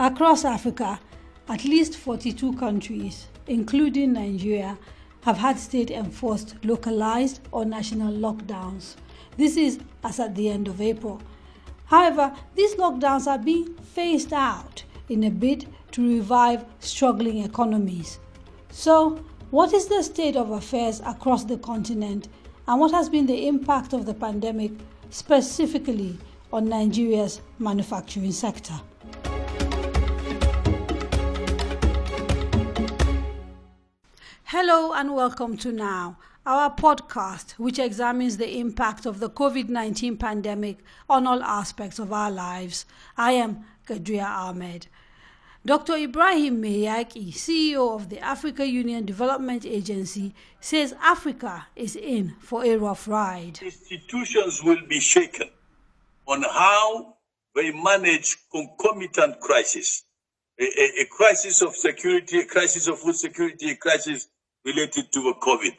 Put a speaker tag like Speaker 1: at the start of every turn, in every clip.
Speaker 1: Across Africa, at least 42 countries, including Nigeria, have had state enforced localized or national lockdowns. This is as at the end of April. However, these lockdowns are being phased out in a bid to revive struggling economies. So, what is the state of affairs across the continent and what has been the impact of the pandemic specifically on Nigeria's manufacturing sector? Hello and welcome to Now, our podcast which examines the impact of the COVID 19 pandemic on all aspects of our lives. I am Gadria Ahmed. Dr. Ibrahim Mayaki, CEO of the Africa Union Development Agency, says Africa is in for a rough ride.
Speaker 2: Institutions will be shaken on how they manage concomitant crises. A, a, a crisis of security, a crisis of food security, a crisis related to a COVID.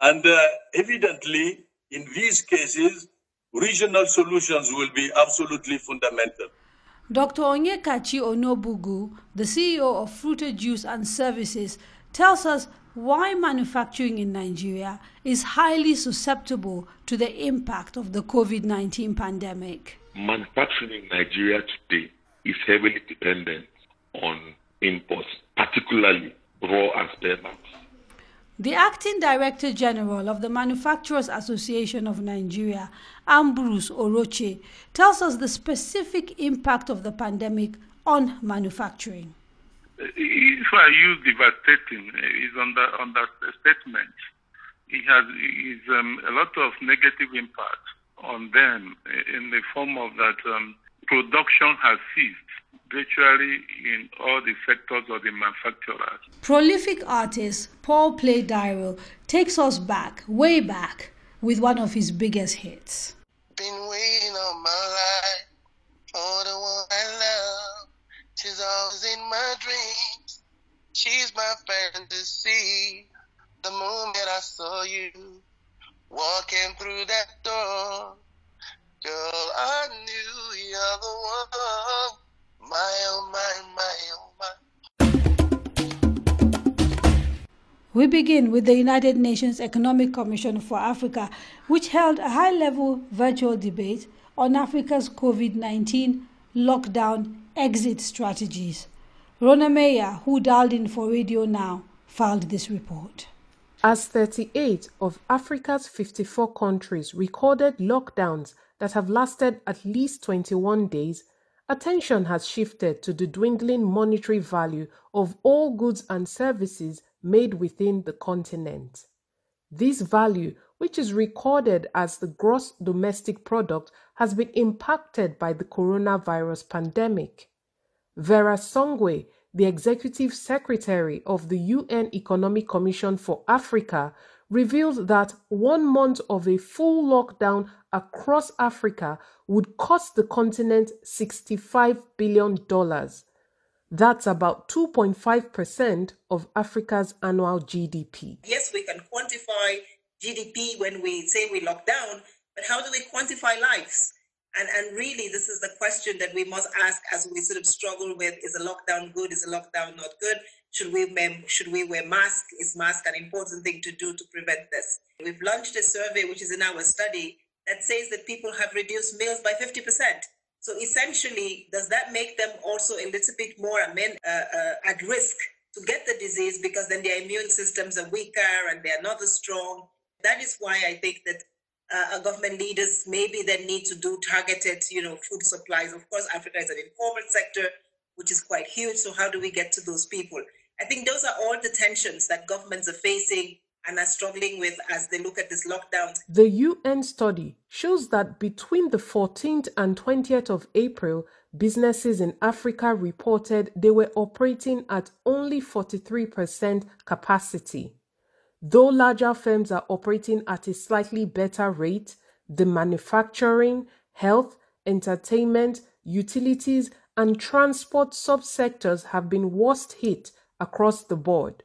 Speaker 2: And uh, evidently, in these cases, regional solutions will be absolutely fundamental.
Speaker 1: Dr. Onyekachi Onobugu, the CEO of Fruta Juice and Services, tells us why manufacturing in Nigeria is highly susceptible to the impact of the COVID 19 pandemic.
Speaker 3: Manufacturing in Nigeria today is heavily dependent on imports, particularly raw and spare parts.
Speaker 1: The acting director general of the Manufacturers Association of Nigeria, Ambrose Oruche, tells us the specific impact of the pandemic on manufacturing.
Speaker 4: If I use devastating, is on the on that statement. It has is um, a lot of negative impact on them in the form of that um, production has ceased virtually in all the sectors of the manufacturers.
Speaker 1: Prolific artist Paul Play Dairo takes us back, way back, with one of his biggest hits.
Speaker 5: Been waiting all my life for the one I love. She's always in my dreams. She's my fantasy. The moment I saw you walking through that door, girl, I knew you're the one. My oh my, my oh my.
Speaker 1: We begin with the United Nations Economic Commission for Africa, which held a high level virtual debate on Africa's COVID 19 lockdown exit strategies. Rona Meyer, who dialed in for Radio Now, filed this report.
Speaker 6: As 38 of Africa's 54 countries recorded lockdowns that have lasted at least 21 days, Attention has shifted to the dwindling monetary value of all goods and services made within the continent. This value, which is recorded as the gross domestic product, has been impacted by the coronavirus pandemic. Vera Songwe, the executive secretary of the UN Economic Commission for Africa, revealed that one month of a full lockdown across Africa would cost the continent $65 billion. That's about 2.5% of Africa's annual GDP.
Speaker 7: Yes, we can quantify GDP when we say we lock down, but how do we quantify lives? And, and really, this is the question that we must ask as we sort of struggle with is a lockdown good? Is a lockdown not good? Should we wear, should we wear mask? Is mask an important thing to do to prevent this? We've launched a survey, which is in our study, that says that people have reduced meals by 50%. So essentially, does that make them also a little bit more uh, uh, at risk to get the disease because then their immune systems are weaker and they are not as strong? That is why I think that uh, government leaders maybe then need to do targeted, you know, food supplies. Of course, Africa is an informal sector, which is quite huge. So how do we get to those people? I think those are all the tensions that governments are facing and are struggling with as they look at this lockdown.
Speaker 6: The UN study shows that between the 14th and 20th of April, businesses in Africa reported they were operating at only 43% capacity. Though larger firms are operating at a slightly better rate, the manufacturing, health, entertainment, utilities, and transport subsectors have been worst hit across the board.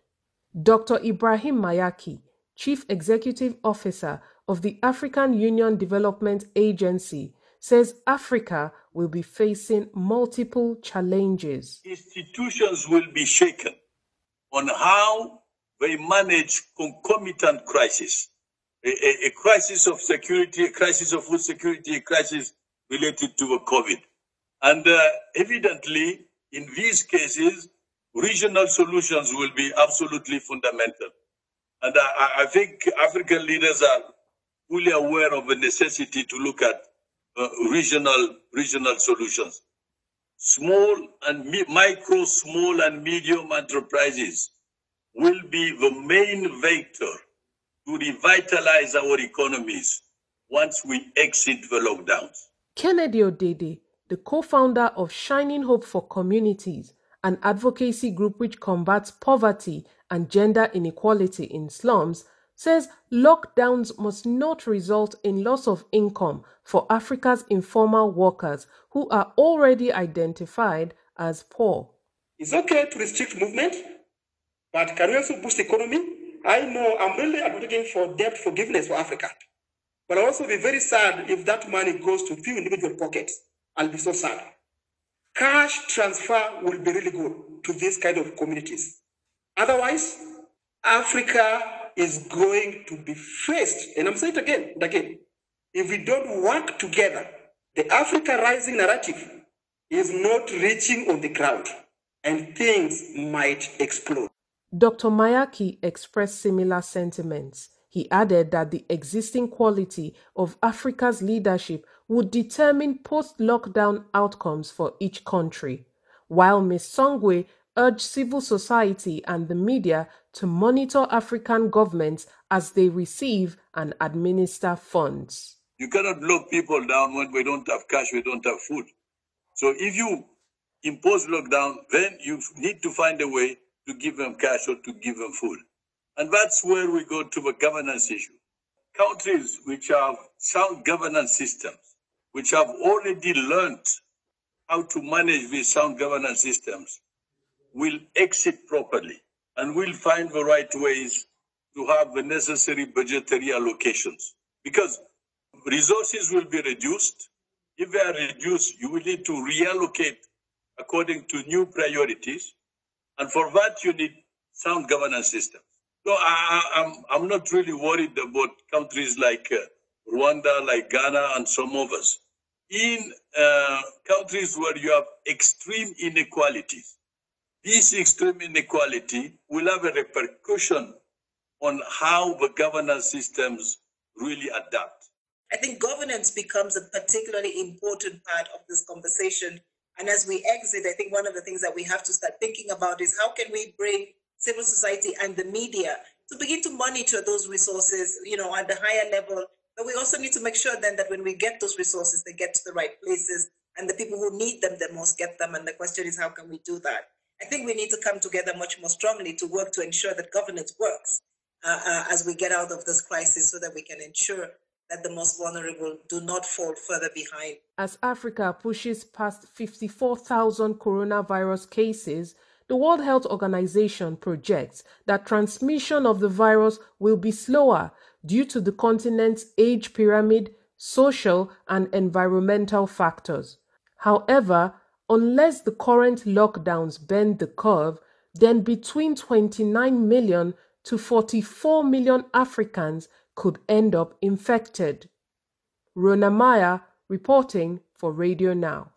Speaker 6: Dr. Ibrahim Mayaki, Chief Executive Officer of the African Union Development Agency, says Africa will be facing multiple challenges.
Speaker 2: Institutions will be shaken on how they manage concomitant crises. A, a, a, crisis of security, a crisis of food security, a crisis related to COVID. And uh, evidently, in these cases, regional solutions will be absolutely fundamental. And I, I think African leaders are fully aware of the necessity to look at uh, regional regional solutions. Small and mi- micro, small and medium enterprises will be the main vector to revitalize our economies once we exit the lockdowns.
Speaker 6: Kennedy Odede, the co-founder of Shining Hope for Communities, an advocacy group which combats poverty and gender inequality in slums, says lockdowns must not result in loss of income for Africa's informal workers who are already identified as poor.
Speaker 8: It's okay to restrict movement, but can we also boost the economy? I know I'm really advocating for debt forgiveness for Africa. But I'll also be very sad if that money goes to few individual pockets. I'll be so sad. Cash transfer will be really good to these kind of communities. Otherwise, Africa is going to be faced, and I'm saying it again and again, if we don't work together, the Africa Rising narrative is not reaching on the ground and things might explode.
Speaker 6: Dr. Mayaki expressed similar sentiments. He added that the existing quality of Africa's leadership would determine post lockdown outcomes for each country, while Ms. Songwe urged civil society and the media to monitor African governments as they receive and administer funds.
Speaker 2: You cannot lock people down when we don't have cash, we don't have food. So if you impose lockdown, then you need to find a way to give them cash or to give them food. And that's where we go to the governance issue. Countries which have sound governance systems, which have already learned how to manage these sound governance systems, will exit properly and will find the right ways to have the necessary budgetary allocations. Because resources will be reduced. If they are reduced, you will need to reallocate according to new priorities. And for that, you need sound governance systems. So I, am I'm, I'm not really worried about countries like uh, Rwanda, like Ghana, and some others. In uh, countries where you have extreme inequalities, this extreme inequality will have a repercussion on how the governance systems really adapt.
Speaker 7: I think governance becomes a particularly important part of this conversation. And as we exit, I think one of the things that we have to start thinking about is how can we bring civil society and the media to begin to monitor those resources, you know, at the higher level. But we also need to make sure then that when we get those resources, they get to the right places and the people who need them the most get them. And the question is, how can we do that? I think we need to come together much more strongly to work to ensure that governance works uh, uh, as we get out of this crisis so that we can ensure that the most vulnerable do not fall further behind.
Speaker 6: As Africa pushes past 54,000 coronavirus cases, the World Health Organization projects that transmission of the virus will be slower due to the continent's age pyramid, social and environmental factors. However, Unless the current lockdowns bend the curve, then between 29 million to 44 million Africans could end up infected. Rona Maya reporting for Radio Now.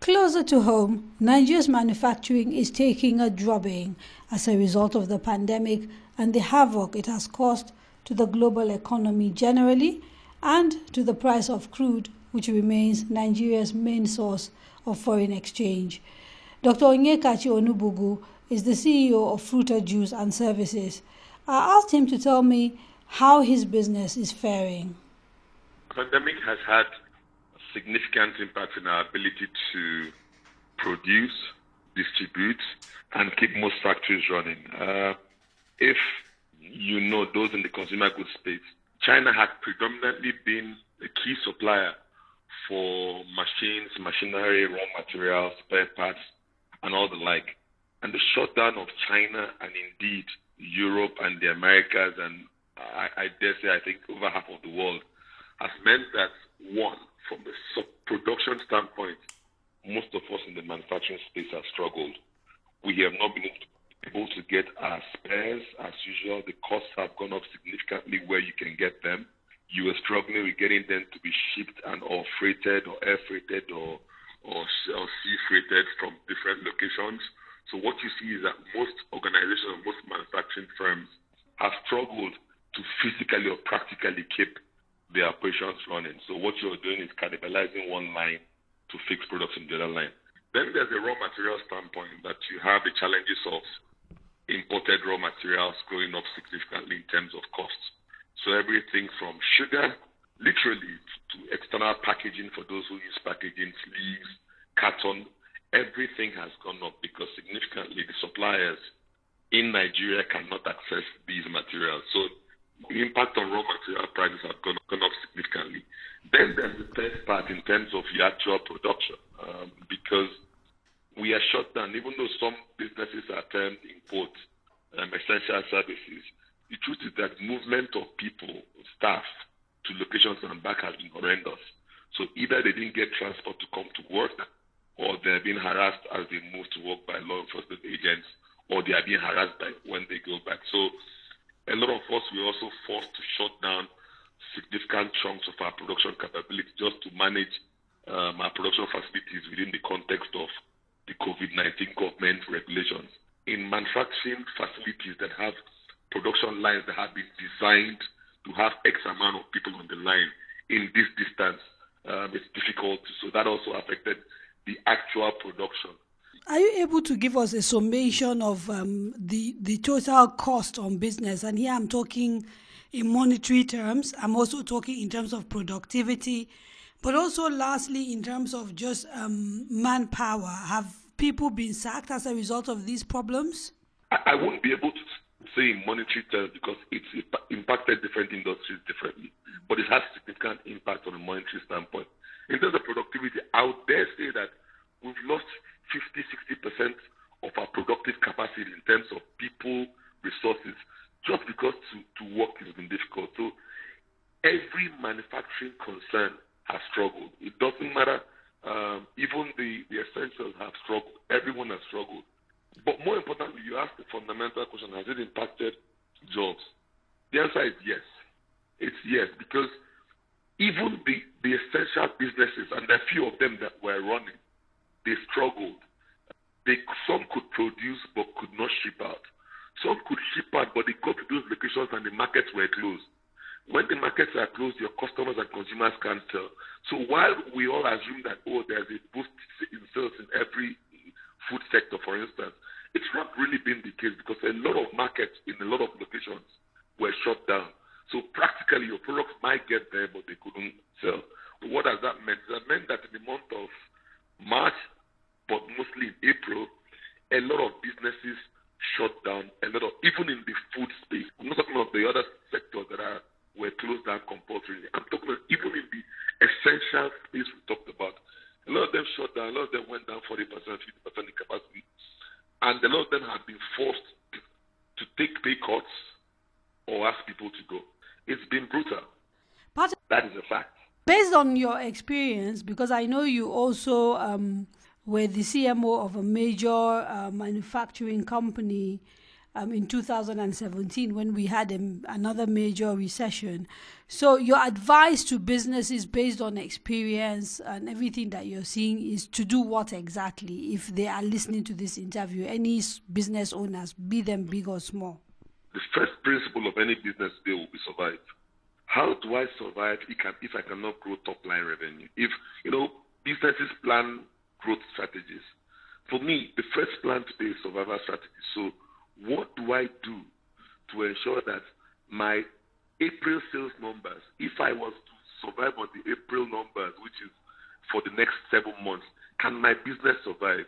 Speaker 1: Closer to home, Nigeria's manufacturing is taking a drubbing as a result of the pandemic and the havoc it has caused to the global economy generally and to the price of crude, which remains Nigeria's main source of foreign exchange. Dr. Onyekachi Onubugu is the CEO of Fruta Juice and Services. I asked him to tell me how his business is faring.
Speaker 3: Pandemic has had significant impact in our ability to produce, distribute, and keep most factories running. Uh, if you know those in the consumer goods space, China has predominantly been a key supplier for machines, machinery, raw materials, spare parts, and all the like. And the shutdown of China and indeed Europe and the Americas, and I, I dare say, I think over half of the world, has meant that one, from the production standpoint, most of us in the manufacturing space have struggled. We have not been able to get our spares as usual. The costs have gone up significantly where you can get them. You are struggling with getting them to be shipped and or freighted or air freighted or or, or sea freighted from different locations. So what you see is that most organizations, most manufacturing firms have struggled to physically or practically keep their operations running. So what you're doing is cannibalizing one line to fix products in the other line. Then there's a raw material standpoint that you have the challenges of imported raw materials going up significantly in terms of costs. So everything from sugar, literally to external packaging for those who use packaging, sleeves, carton, everything has gone up because significantly the suppliers in Nigeria cannot access these materials. So the impact on raw material prices have gone, gone up significantly. Then there's the third part in terms of the actual production, um, because we are shut down. Even though some businesses are termed import um, essential services, the truth is that movement of people, staff to locations and back has been horrendous. So either they didn't get transport to come to work, or they're being harassed as they move to work by law enforcement agents, or they are being harassed by when they go back. So were also forced to shut down significant chunks of our production capability just to manage um, our production facilities within the context of the COVID-19 government regulations. In manufacturing facilities that have production lines that have been designed to have X amount of people on the line in this distance, um, it's difficult. So that also affected the actual production.
Speaker 1: Are you able to give us a summation of um, the the total cost on business? And here I'm talking in monetary terms. I'm also talking in terms of productivity, but also lastly in terms of just um, manpower. Have people been sacked as a result of these problems?
Speaker 3: I, I won't be able to say in monetary terms because it's impacted different industries differently, but it has significant impact on a monetary standpoint. In terms of productivity, I would dare say that we've lost 50, 60% of our productive capacity in terms of people, resources, just because to, to work has been difficult. So every manufacturing concern has struggled. It doesn't matter. Um, even the, the essentials have struggled. Everyone has struggled. But more importantly, you ask the fundamental question, has it impacted jobs? The answer is yes. It's yes, because even the, the essential businesses, and there are few of them that were running, they struggled. They, some could produce but could not ship out. Some could ship out, but they got to those locations and the markets were closed. When the markets are closed, your customers and consumers can't sell. So while we all assume that, oh, there's a boost in sales in every food sector, for instance, it's not really been the case because a lot of markets in a lot of locations were shut down. So practically, your products might get there, but they couldn't sell. But what has that meant? That meant that in the month of March, but mostly in April, a lot of businesses shut down. A lot of even in the food space. I'm not talking about the other sectors that are were closed down compulsorily. I'm talking about even in the essential space we talked about. A lot of them shut down. A lot of them went down 40%, 50% in capacity, and a lot of them have been forced to take pay cuts or ask people to go. It's been brutal. But that is a fact.
Speaker 1: Based on your experience, because I know you also um, were the CMO of a major uh, manufacturing company um, in 2017 when we had a, another major recession. So, your advice to businesses based on experience and everything that you're seeing is to do what exactly if they are listening to this interview? Any business owners, be them big or small?
Speaker 3: The first principle of any business today will be survive. How do I survive if I cannot grow top line revenue? If, you know, businesses plan growth strategies. For me, the first plan today is survival strategy. So, what do I do to ensure that my April sales numbers, if I was to survive on the April numbers, which is for the next seven months, can my business survive?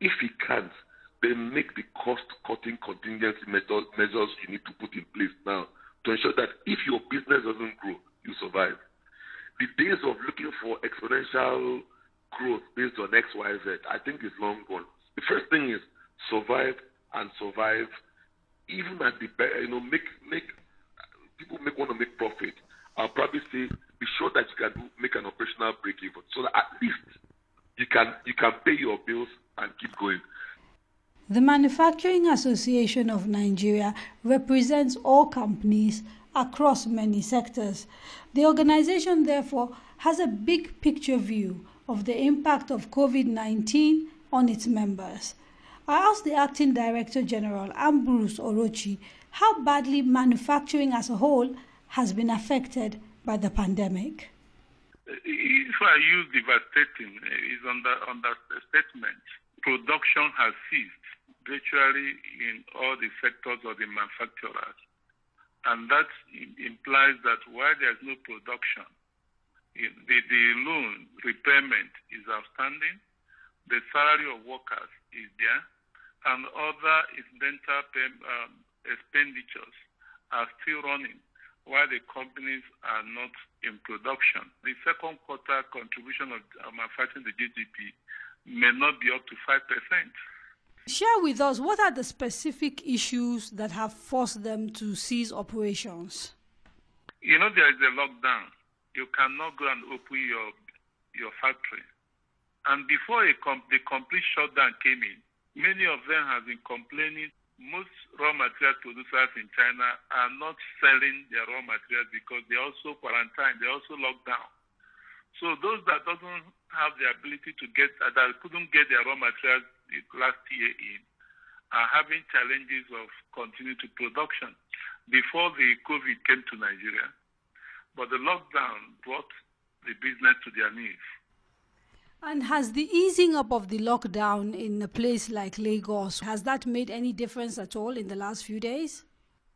Speaker 3: If it can't, then make the cost cutting contingency measures you need to put in place now to ensure that if your business doesn't grow, you survive. The days of looking for exponential growth based on X, Y, Z, I think is long gone. The first thing is survive and survive, even at the you know make make people make want to make profit. I'll probably say be sure that you can do, make an operational break even so that at least you can you can pay your bills and keep going.
Speaker 1: The Manufacturing Association of Nigeria represents all companies across many sectors. The organization, therefore, has a big picture view of the impact of COVID 19 on its members. I asked the acting director general, Ambrose Oruche, how badly manufacturing as a whole has been affected by the pandemic.
Speaker 4: If I use devastating, uh, is under understatement. Production has ceased virtually in all the sectors of the manufacturers. And that implies that while there's no production, the, the loan repayment is outstanding, the salary of workers is there, and other incidental um, expenditures are still running while the companies are not in production. The second quarter contribution of manufacturing the GDP may not be up to 5%.
Speaker 1: Share with us what are the specific issues that have forced them to cease operations?
Speaker 4: You know, there is a lockdown. You cannot go and open your your factory. And before com- the complete shutdown came in, many of them have been complaining. Most raw material producers in China are not selling their raw materials because they also quarantine, they also locked down. So those that doesn't have the ability to get that couldn't get their raw materials last year in are having challenges of continuity production before the COVID came to Nigeria. But the lockdown brought the business to their knees.
Speaker 1: And has the easing up of the lockdown in a place like Lagos, has that made any difference at all in the last few days?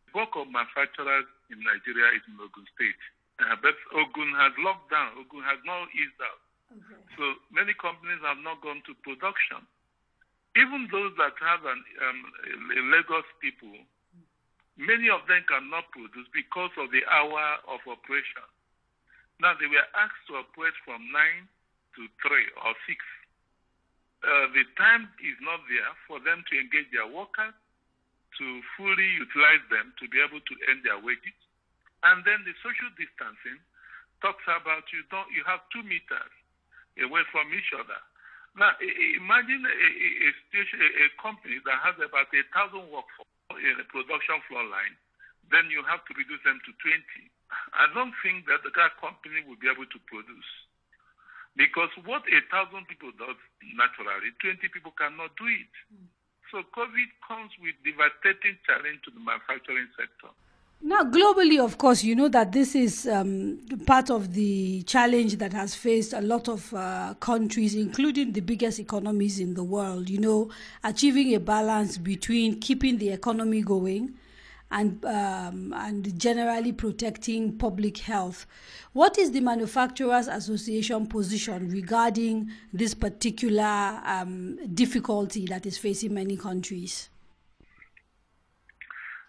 Speaker 4: The bulk of manufacturers in Nigeria is in Ogun State. Uh, but Ogun has locked down. Ogun has not eased out. Okay. So many companies have not gone to production even those that have an, um, Lagos people, many of them cannot produce because of the hour of operation. Now, they were asked to operate from 9 to 3 or 6. Uh, the time is not there for them to engage their workers, to fully utilize them, to be able to earn their wages. And then the social distancing talks about you don't you have two meters away from each other. Now, imagine a, a, station, a, company that has about a thousand workforce in a production floor line, then you have to reduce them to 20. I don't think that the car company will be able to produce. Because what a thousand people does naturally, 20 people cannot do it. Hmm. So COVID comes with devastating challenge to the manufacturing sector.
Speaker 1: Now, globally, of course, you know that this is um, part of the challenge that has faced a lot of uh, countries, including the biggest economies in the world. You know, achieving a balance between keeping the economy going and um, and generally protecting public health. What is the Manufacturers Association position regarding this particular um, difficulty that is facing many countries?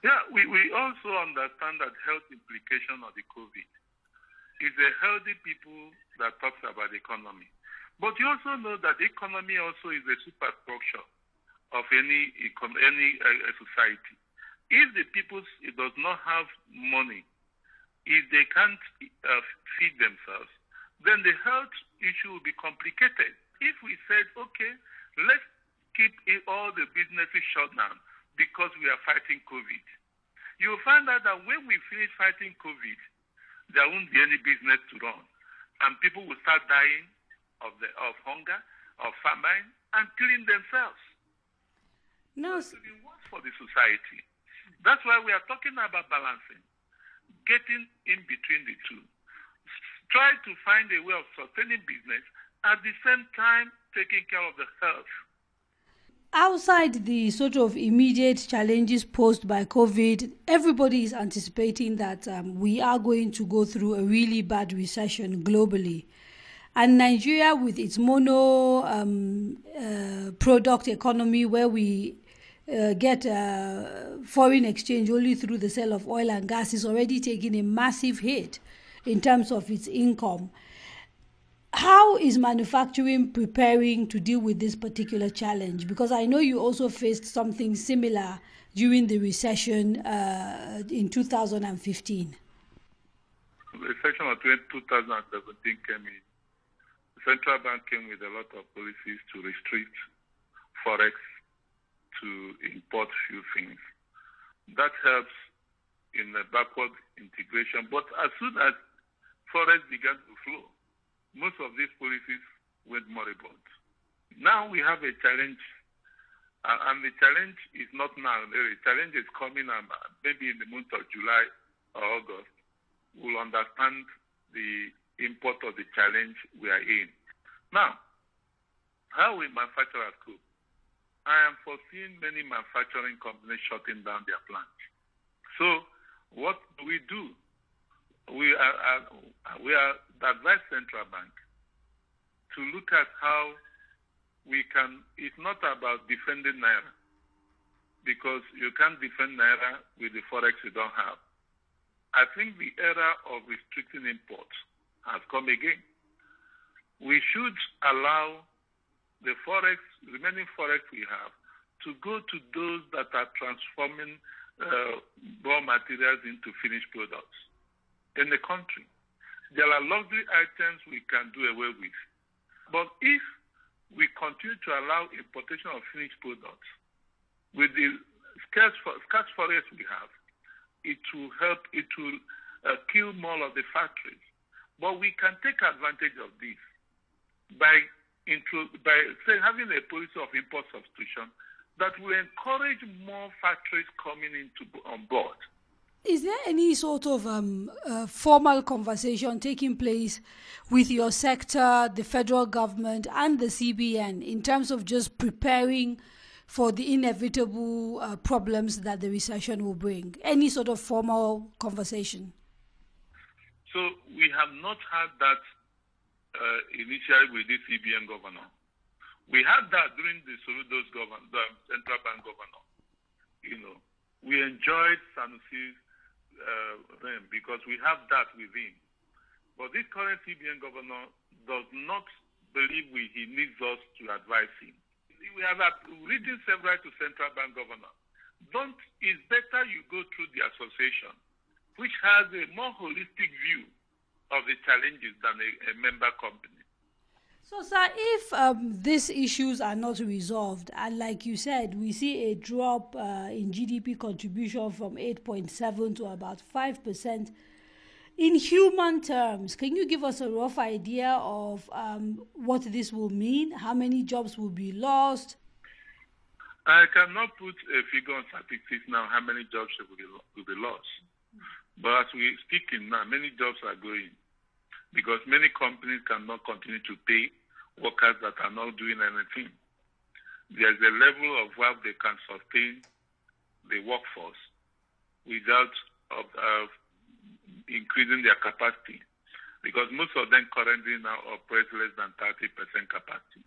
Speaker 4: Yeah, we, we also understand that health implication of the COVID is a healthy people that talks about the economy. But you also know that the economy also is a superstructure of any any uh, society. If the people does not have money, if they can't uh, feed themselves, then the health issue will be complicated. If we said, okay, let's keep all the businesses shut down, because we are fighting COVID. You will find out that when we finish fighting COVID, there won't be any business to run. And people will start dying of, the, of hunger, of famine, and killing themselves.
Speaker 1: No.
Speaker 4: It will be worse for the society. That's why we are talking about balancing, getting in between the two. Try to find a way of sustaining business at the same time taking care of the health
Speaker 1: outside the sort of immediate challenges posed by COVID, everybody is anticipating that um, we are going to go through a really bad recession globally. And Nigeria, with its mono um, uh, product economy, where we uh, get uh, foreign exchange only through the sale of oil and gas, is already taking a massive hit in terms of its income. How is manufacturing preparing to deal with this particular challenge? Because I know you also faced something similar during the recession uh, in 2015.
Speaker 4: The recession of 2017 came in, the central bank came with a lot of policies to restrict forex to import few things. That helps in the backward integration. But as soon as forex began to flow, most of these policies went moribund. Now we have a challenge, uh, and the challenge is not now. The challenge is coming um, maybe in the month of July or August. We'll understand the import of the challenge we are in. Now, how will manufacturers cope? I am foreseeing many manufacturing companies shutting down their plants. So, what do we do? We are, are we are advise central bank to look at how we can. It's not about defending naira because you can't defend naira with the forex you don't have. I think the era of restricting imports has come again. We should allow the forex, remaining forex we have, to go to those that are transforming uh, raw materials into finished products in the country. There are luxury items we can do away with. But if we continue to allow importation of finished products with the scarce, forex we have, it will help, it will uh, kill more of the factories. But we can take advantage of this by, intro, by say, having a policy of import substitution that will encourage more factories coming into on board.
Speaker 1: Is there any sort of um, uh, formal conversation taking place with your sector, the federal government, and the CBN in terms of just preparing for the inevitable uh, problems that the recession will bring? Any sort of formal conversation?
Speaker 4: So we have not had that uh, initially with the CBN governor. We had that during the Soludo's governor, the central bank governor. You know, we enjoyed Sanusi's uh, because we have that within. But this current CBN governor does not believe we, he needs us to advise him. We have written several to central bank governor. Don't it's better you go through the association, which has a more holistic view of the challenges than a, a member company.
Speaker 1: So, sir, if um, these issues are not resolved, and like you said, we see a drop uh, in GDP contribution from 8.7 to about 5%. In human terms, can you give us a rough idea of um, what this will mean? How many jobs will be lost?
Speaker 4: I cannot put a figure on statistics now how many jobs will be, will be lost. But as we're speaking now, many jobs are going because many companies cannot continue to pay workers that are not doing anything. There's a level of wealth they can sustain the workforce without uh, increasing their capacity because most of them currently now operate less than 30% capacity.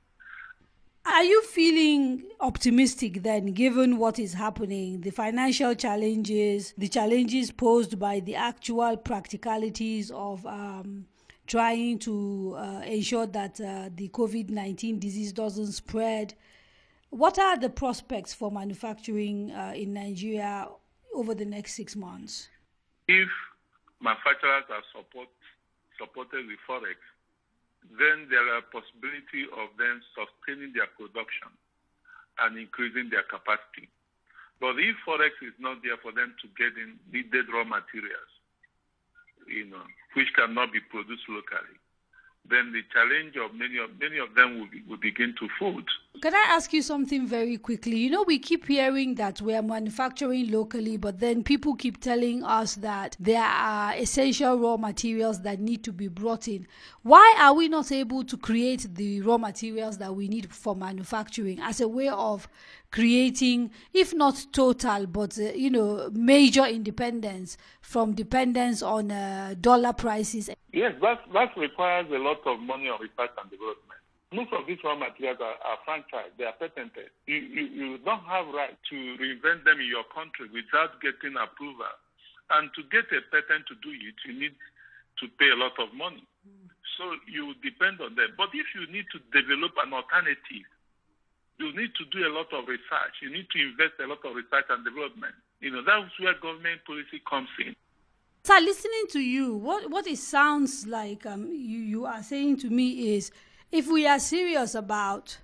Speaker 1: Are you feeling optimistic then, given what is happening, the financial challenges, the challenges posed by the actual practicalities of um, trying to uh, ensure that uh, the COVID 19 disease doesn't spread. What are the prospects for manufacturing uh, in Nigeria over the next six months?
Speaker 4: If manufacturers are support, supported with Forex, then there are possibility of them sustaining their production and increasing their capacity. But if Forex is not there for them to get in needed raw materials, you know, which cannot be produced locally, then the challenge of many of many of them will, be, will begin to fold.
Speaker 1: Can I ask you something very quickly? You know, we keep hearing that we are manufacturing locally, but then people keep telling us that there are essential raw materials that need to be brought in. Why are we not able to create the raw materials that we need for manufacturing as a way of creating, if not total, but uh, you know, major independence from dependence on uh, dollar prices?
Speaker 4: Yes, that that requires a lot of money on research and development. Most of these raw materials are, are franchised, they are patented. You, you, you don't have right to reinvent them in your country without getting approval. And to get a patent to do it, you need to pay a lot of money. So you depend on them. But if you need to develop an alternative, you need to do a lot of research. You need to invest a lot of research and development. You know, that's where government policy comes in.
Speaker 1: So listening to you, what, what it sounds like um, you, you are saying to me is if we are serious about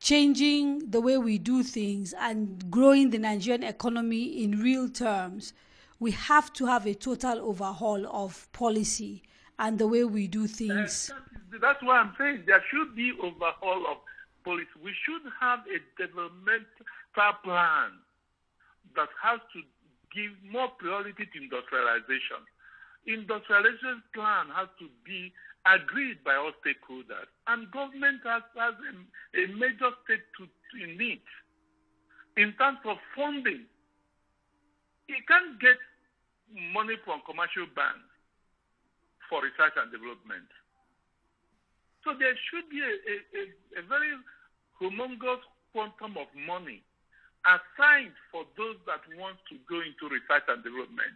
Speaker 1: changing the way we do things and growing the Nigerian economy in real terms, we have to have a total overhaul of policy and the way we do things.
Speaker 4: Uh, that's why I'm saying there should be overhaul of policy. We should have a developmental plan that has to give more priority to industrialization. Industrialization plan has to be agreed by all stakeholders, and government has, has a, a major stake to, to, in it. In terms of funding, you can't get money from commercial banks for research and development. So there should be a, a, a very humongous quantum of money assigned for those that want to go into research and development.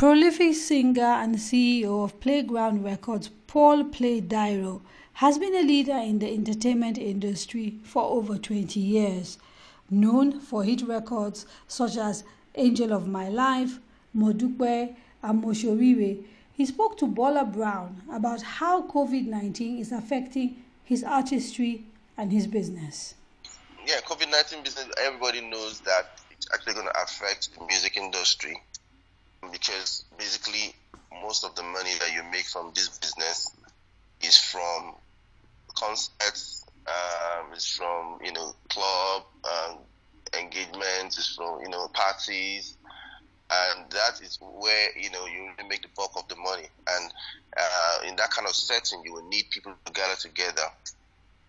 Speaker 1: Prolific singer and CEO of Playground Records, Paul Play Dairo, has been a leader in the entertainment industry for over 20 years. Known for hit records such as Angel of My Life, Modupe, and Moshoriwe, he spoke to Bola Brown about how COVID 19 is affecting his artistry, and his business.
Speaker 5: Yeah, COVID 19 business, everybody knows that it's actually going to affect the music industry because basically most of the money that you make from this business is from concerts, um, is from, you know, club um, engagements, is from, you know, parties, and that is where you know you really make the bulk of the money. And uh, in that kind of setting, you will need people to gather together.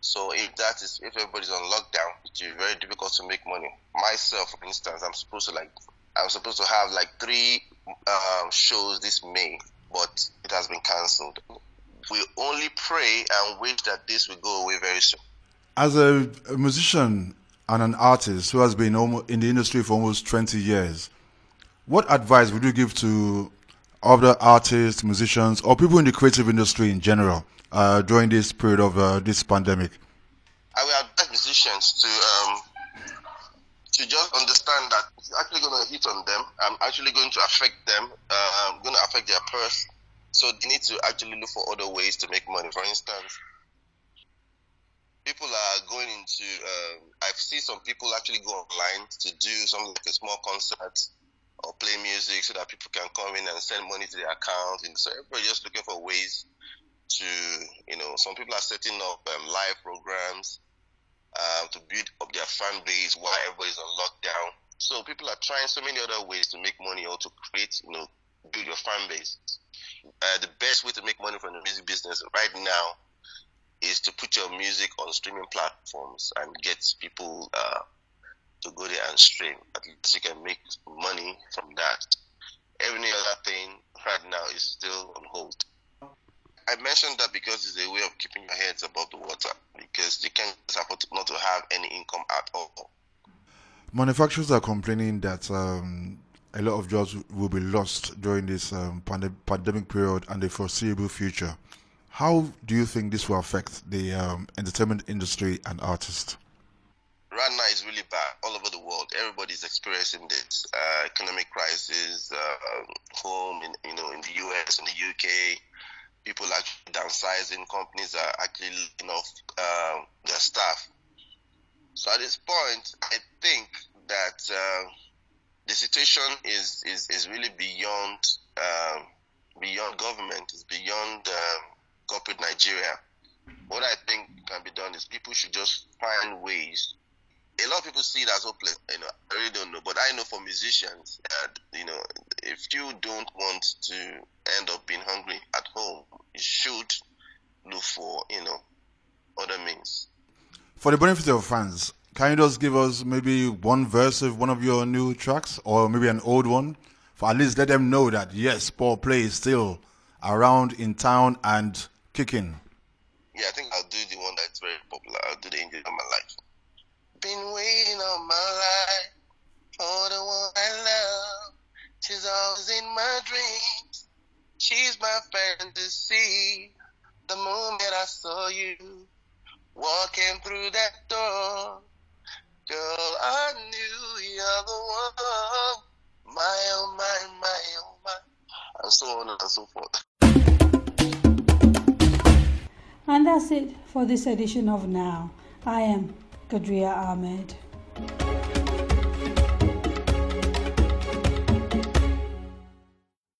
Speaker 5: So if that is if everybody's on lockdown, it's very difficult to make money. Myself, for instance, I'm supposed to like I'm supposed to have like three um, shows this May, but it has been cancelled. We only pray and wish that this will go away very soon.
Speaker 9: As a, a musician and an artist who has been in the industry for almost 20 years, what advice would you give to other artists, musicians, or people in the creative industry in general uh, during this period of uh, this pandemic?
Speaker 5: I will advise musicians to to just understand that it's actually going to hit on them. I'm actually going to affect them. Uh, going to affect their purse. So they need to actually look for other ways to make money. For instance, people are going into. Uh, I've seen some people actually go online to do something like a small concert or play music so that people can come in and send money to their account. And so everybody's just looking for ways to, you know, some people are setting up um, live programs uh, to build up their fan base while everybody's on lockdown. So people are trying so many other ways to make money or to create, you know, build your fan base. Uh, the best way to make money from the music business right now is to put your music on streaming platforms and get people uh, to go there and stream. At least you can make money from that. Every other thing right now is still on hold. I mentioned that because it's a way of keeping your heads above the water because you can't afford not to have any income at all.
Speaker 9: Manufacturers are complaining that um, a lot of jobs will be lost during this um, pande- pandemic period and the foreseeable future. How do you think this will affect the um, entertainment industry and artists?
Speaker 5: right now it's really bad all over the world. Everybody's experiencing this uh, economic crisis, uh, home in you know in the US and the UK. People actually downsizing. Companies are actually laying off uh, their staff. So at this point, I think that uh, the situation is, is is really beyond um, beyond government. It's beyond corporate Nigeria. What I think can be done is people should just find ways a lot of people see it as hopeless. You know, I really don't know. But I know for musicians, uh, you know, if you don't want to end up being hungry at home, you should look for, you know, other means.
Speaker 9: For the benefit of fans, can you just give us maybe one verse of one of your new tracks, or maybe an old one, for at least let them know that yes, Paul Play is still around in town and kicking.
Speaker 5: Yeah, I think I'll do the one that's very popular. I'll do the Angel of My Life. Been waiting all my life for the one I love. She's always in my dreams. She's my fantasy. The moment I saw you walking through that door, Girl, I knew you're the one. My, oh, my, my, oh, my. And so on and so forth.
Speaker 1: And that's it for this edition of Now. I am Kadaria Ahmed.